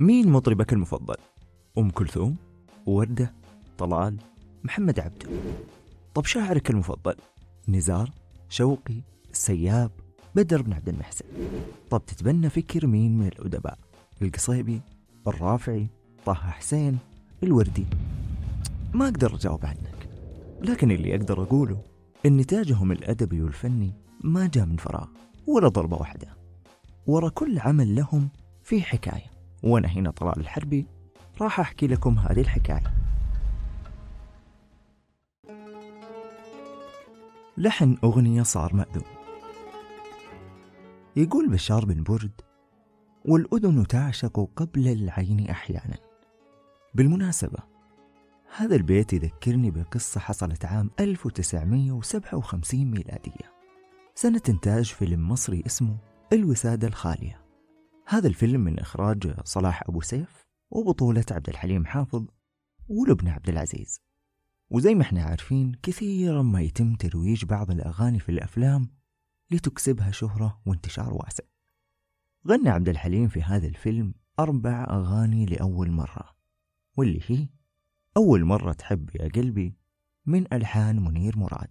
مين مطربك المفضل؟ أم كلثوم؟ وردة؟ طلال؟ محمد عبده طب شاعرك المفضل؟ نزار؟ شوقي؟ السياب؟ بدر بن عبد المحسن طب تتبنى فكر مين من الأدباء؟ القصيبي؟ الرافعي؟ طه حسين؟ الوردي؟ ما أقدر أجاوب عنك لكن اللي أقدر أقوله إن نتاجهم الأدبي والفني ما جاء من فراغ ولا ضربة واحدة ورا كل عمل لهم في حكاية. وأنا هنا طلال الحربي راح أحكي لكم هذه الحكاية. لحن أغنية صار مأذون. يقول بشار بن برد والأذن تعشق قبل العين أحيانا. بالمناسبة هذا البيت يذكرني بقصة حصلت عام 1957 ميلادية. سنة إنتاج فيلم مصري اسمه الوسادة الخالية. هذا الفيلم من إخراج صلاح أبو سيف وبطولة عبد الحليم حافظ ولبنى عبد العزيز. وزي ما إحنا عارفين كثيرا ما يتم ترويج بعض الأغاني في الأفلام لتكسبها شهرة وانتشار واسع. غنى عبد الحليم في هذا الفيلم أربع أغاني لأول مرة واللي هي أول مرة تحب يا قلبي من ألحان منير مراد.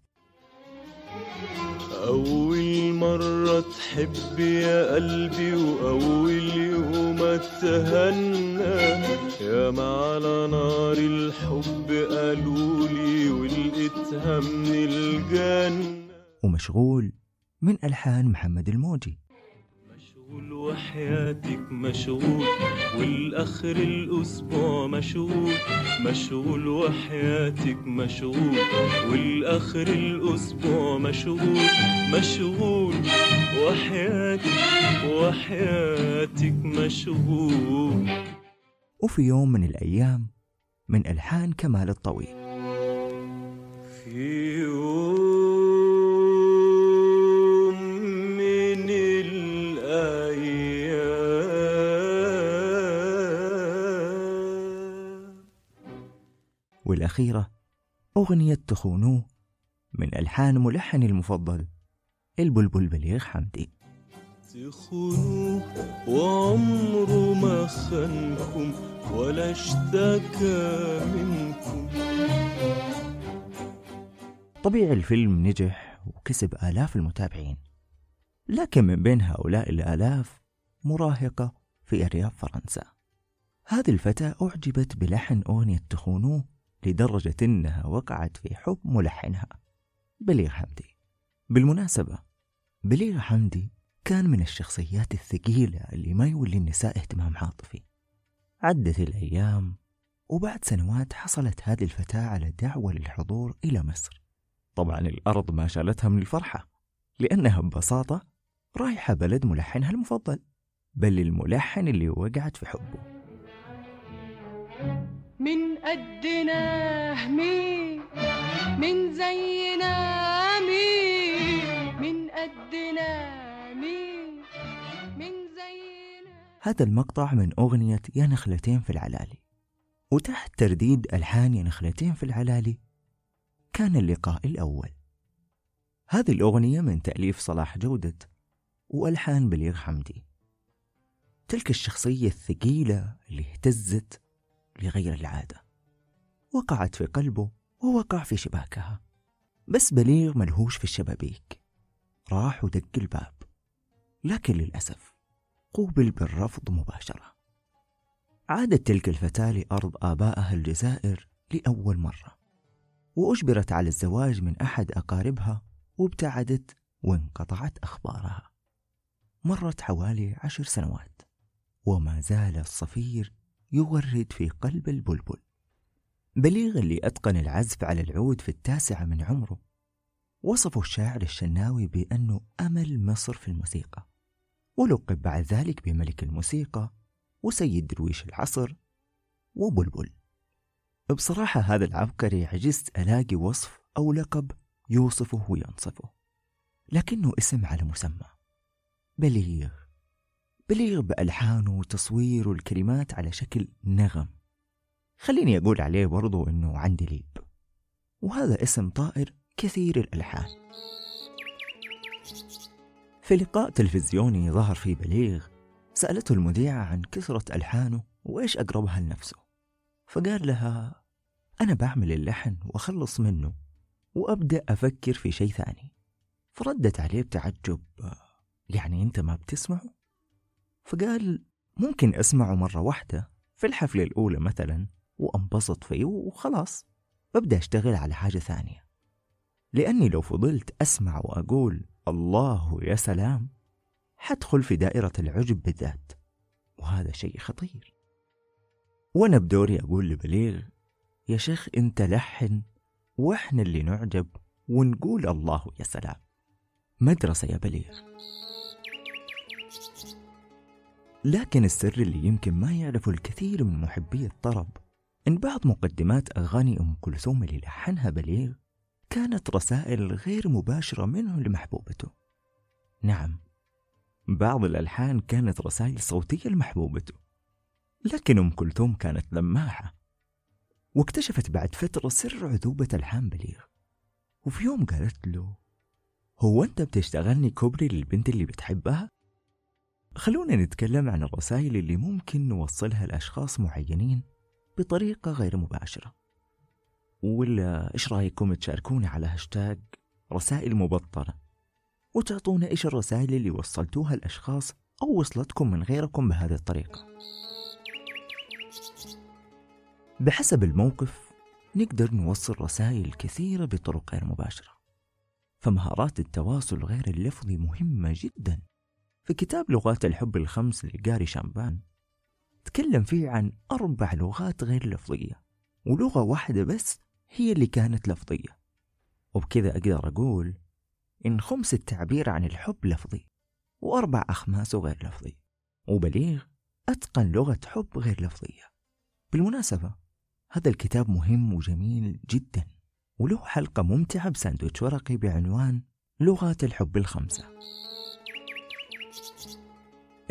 أول مرة تحب يا قلبي وأول يوم اتهنى يا ما على نار الحب قالولي ولقيتها من الجنة. ومشغول من ألحان محمد الموجي. مشغول وحياتك مشغول والآخر الأسبوع مشغول. مشغول وحياتك مشغول والآخر الأسبوع مشغول. مشغول وحياتك وحياتك مشغول. وفي يوم من الأيام من ألحان كمال الطويل. في يوم والأخيرة أغنية تخونوه من ألحان ملحن المفضل البلبل بليغ حمدي. تخونوه وعمره ما خانكم ولا اشتكى منكم. طبيعي الفيلم نجح وكسب آلاف المتابعين لكن من بين هؤلاء الآلاف مراهقة في أرياف فرنسا. هذه الفتاة أعجبت بلحن أغنية تخونوه لدرجة إنها وقعت في حب ملحنها. بليغ حمدي. بالمناسبة بليغ حمدي كان من الشخصيات الثقيلة اللي ما يولي النساء اهتمام عاطفي. عدت الأيام وبعد سنوات حصلت هذه الفتاة على دعوة للحضور إلى مصر. طبعا الأرض ما شالتها من الفرحة لأنها ببساطة رايحة بلد ملحنها المفضل بل الملحن اللي وقعت في حبه. من قدنا مين من زينا مين من قدنا مين من زينا. هذا المقطع من أغنية يا نخلتين في العلالي. وتحت ترديد ألحان يا نخلتين في العلالي كان اللقاء الأول. هذه الأغنية من تأليف صلاح جودة وألحان بليغ حمدي. تلك الشخصية الثقيلة اللي اهتزت لغير العادة. وقعت في قلبه ووقع في شباكها. بس بليغ ملهوش في الشبابيك. راح ودق الباب. لكن للأسف قوبل بالرفض مباشرة. عادت تلك الفتاة لأرض آبائها الجزائر لأول مرة. وأجبرت على الزواج من أحد أقاربها وابتعدت وانقطعت أخبارها. مرت حوالي عشر سنوات. وما زال الصفير يغرد في قلب البلبل. بليغ اللي أتقن العزف على العود في التاسعة من عمره وصفه الشاعر الشناوي بأنه أمل مصر في الموسيقى ولقب بعد ذلك بملك الموسيقى وسيد درويش العصر وبلبل. بصراحة هذا العبقري عجزت ألاقي وصف أو لقب يوصفه وينصفه لكنه اسم على مسمى. بليغ. بليغ بألحانه وتصويره الكلمات على شكل نغم. خليني أقول عليه برضو أنه عندليب وهذا اسم طائر كثير الألحان. في لقاء تلفزيوني ظهر فيه بليغ سألته المذيعة عن كثرة ألحانه وإيش أقربها لنفسه. فقال لها أنا بعمل اللحن وأخلص منه وأبدأ أفكر في شيء ثاني. فردت عليه بتعجب يعني أنت ما بتسمعه؟ فقال ممكن أسمعه مرة واحدة في الحفلة الأولى مثلا وأنبسط فيه وخلاص ببدأ أشتغل على حاجة ثانية. لأني لو فضلت أسمع وأقول الله يا سلام حدخل في دائرة العجب بالذات وهذا شيء خطير. وأنا بدوري أقول لبليغ يا شيخ أنت لحن وإحنا اللي نعجب ونقول الله يا سلام مدرسة يا بليغ. لكن السر اللي يمكن ما يعرفه الكثير من محبي الطرب إن بعض مقدمات أغاني أم كلثوم اللي لحنها بليغ كانت رسائل غير مباشرة منه لمحبوبته نعم بعض الألحان كانت رسائل صوتية لمحبوبته لكن أم كلثوم كانت لماحة واكتشفت بعد فترة سر عذوبة ألحان بليغ وفي يوم قالت له هو أنت بتشتغلني كوبري للبنت اللي بتحبها؟ خلونا نتكلم عن الرسائل اللي ممكن نوصلها لأشخاص معينين بطريقة غير مباشرة. ولا إيش رأيكم تشاركوني على هاشتاج رسائل مبطلة؟ وتعطونا إيش الرسائل اللي وصلتوها لأشخاص أو وصلتكم من غيركم بهذه الطريقة. بحسب الموقف نقدر نوصل رسائل كثيرة بطرق غير مباشرة. فمهارات التواصل غير اللفظي مهمة جدا. في كتاب لغات الحب الخمس لجاري شامبان تكلم فيه عن أربع لغات غير لفظية ولغة واحدة بس هي اللي كانت لفظية. وبكذا أقدر أقول إن خمس التعبير عن الحب لفظي وأربع أخماسه غير لفظي وبليغ أتقن لغة حب غير لفظية. بالمناسبة هذا الكتاب مهم وجميل جدا وله حلقة ممتعة بساندويتش ورقي بعنوان لغات الحب الخمسة.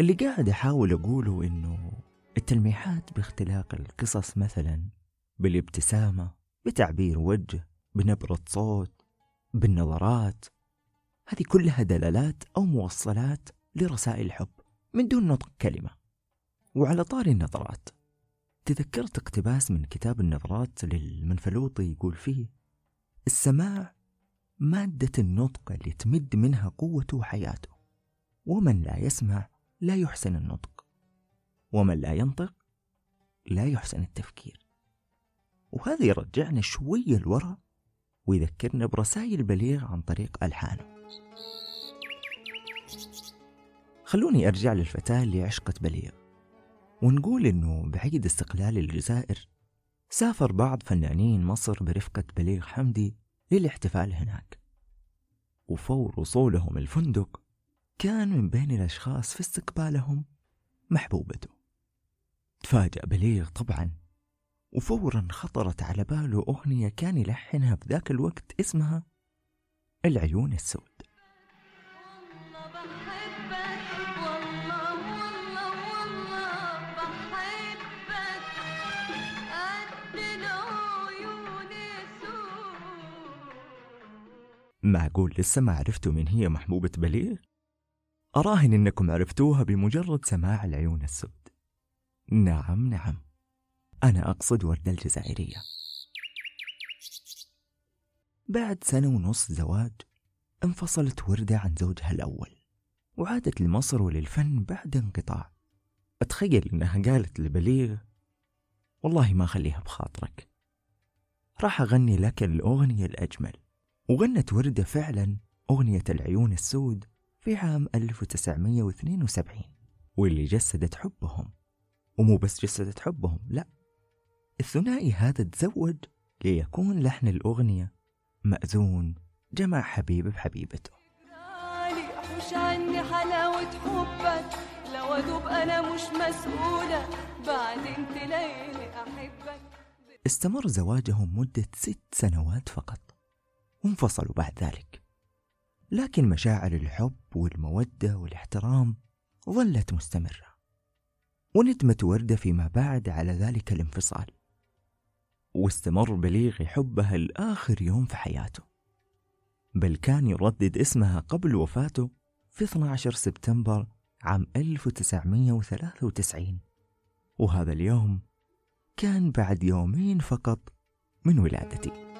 اللي قاعد أحاول أقوله إنه التلميحات باختلاق القصص مثلا بالابتسامة بتعبير وجه بنبرة صوت بالنظرات هذه كلها دلالات أو موصلات لرسائل الحب من دون نطق كلمة. وعلى طار النظرات تذكرت اقتباس من كتاب النظرات للمنفلوطي يقول فيه السماع مادة النطق اللي تمد منها قوته وحياته ومن لا يسمع لا يحسن النطق. ومن لا ينطق لا يحسن التفكير. وهذا يرجعنا شوية لورا ويذكرنا برسائل بليغ عن طريق ألحانة. خلوني أرجع للفتاة اللي عشقت بليغ ونقول إنه بعيد استقلال الجزائر سافر بعض فنانين مصر برفقة بليغ حمدي للاحتفال هناك. وفور وصولهم الفندق كان من بين الأشخاص في استقبالهم محبوبته. تفاجأ بليغ طبعا وفورا خطرت على باله أغنية كان يلحنها في ذاك الوقت اسمها العيون السود. معقول لسه ما عرفتوا من هي محبوبة بليغ؟ أراهن إنكم عرفتوها بمجرد سماع العيون السود نعم نعم. أنا أقصد وردة الجزائرية. بعد سنة ونص زواج انفصلت وردة عن زوجها الأول وعادت لمصر وللفن بعد انقطاع. أتخيل إنها قالت لبليغ والله ما خليها بخاطرك. راح أغني لك الأغنية الأجمل وغنت وردة فعلا أغنية العيون السود في عام 1972 واللي جسدت حبهم. ومو بس جسدت حبهم لا. الثنائي هذا تزوج ليكون لحن الأغنية مأذون جمع حبيب بحبيبته. حوش عني حلاوة حبك. لو أدوب أنا مش مسؤولة بعدين أحبك. استمر زواجهم مدة ست سنوات فقط وانفصلوا بعد ذلك. لكن مشاعر الحب والمودة والاحترام ظلت مستمرة وندمت وردة فيما بعد على ذلك الانفصال واستمر بليغ يحبها لآخر يوم في حياته بل كان يردد اسمها قبل وفاته في 12 سبتمبر عام 1993 وهذا اليوم كان بعد يومين فقط من ولادتي.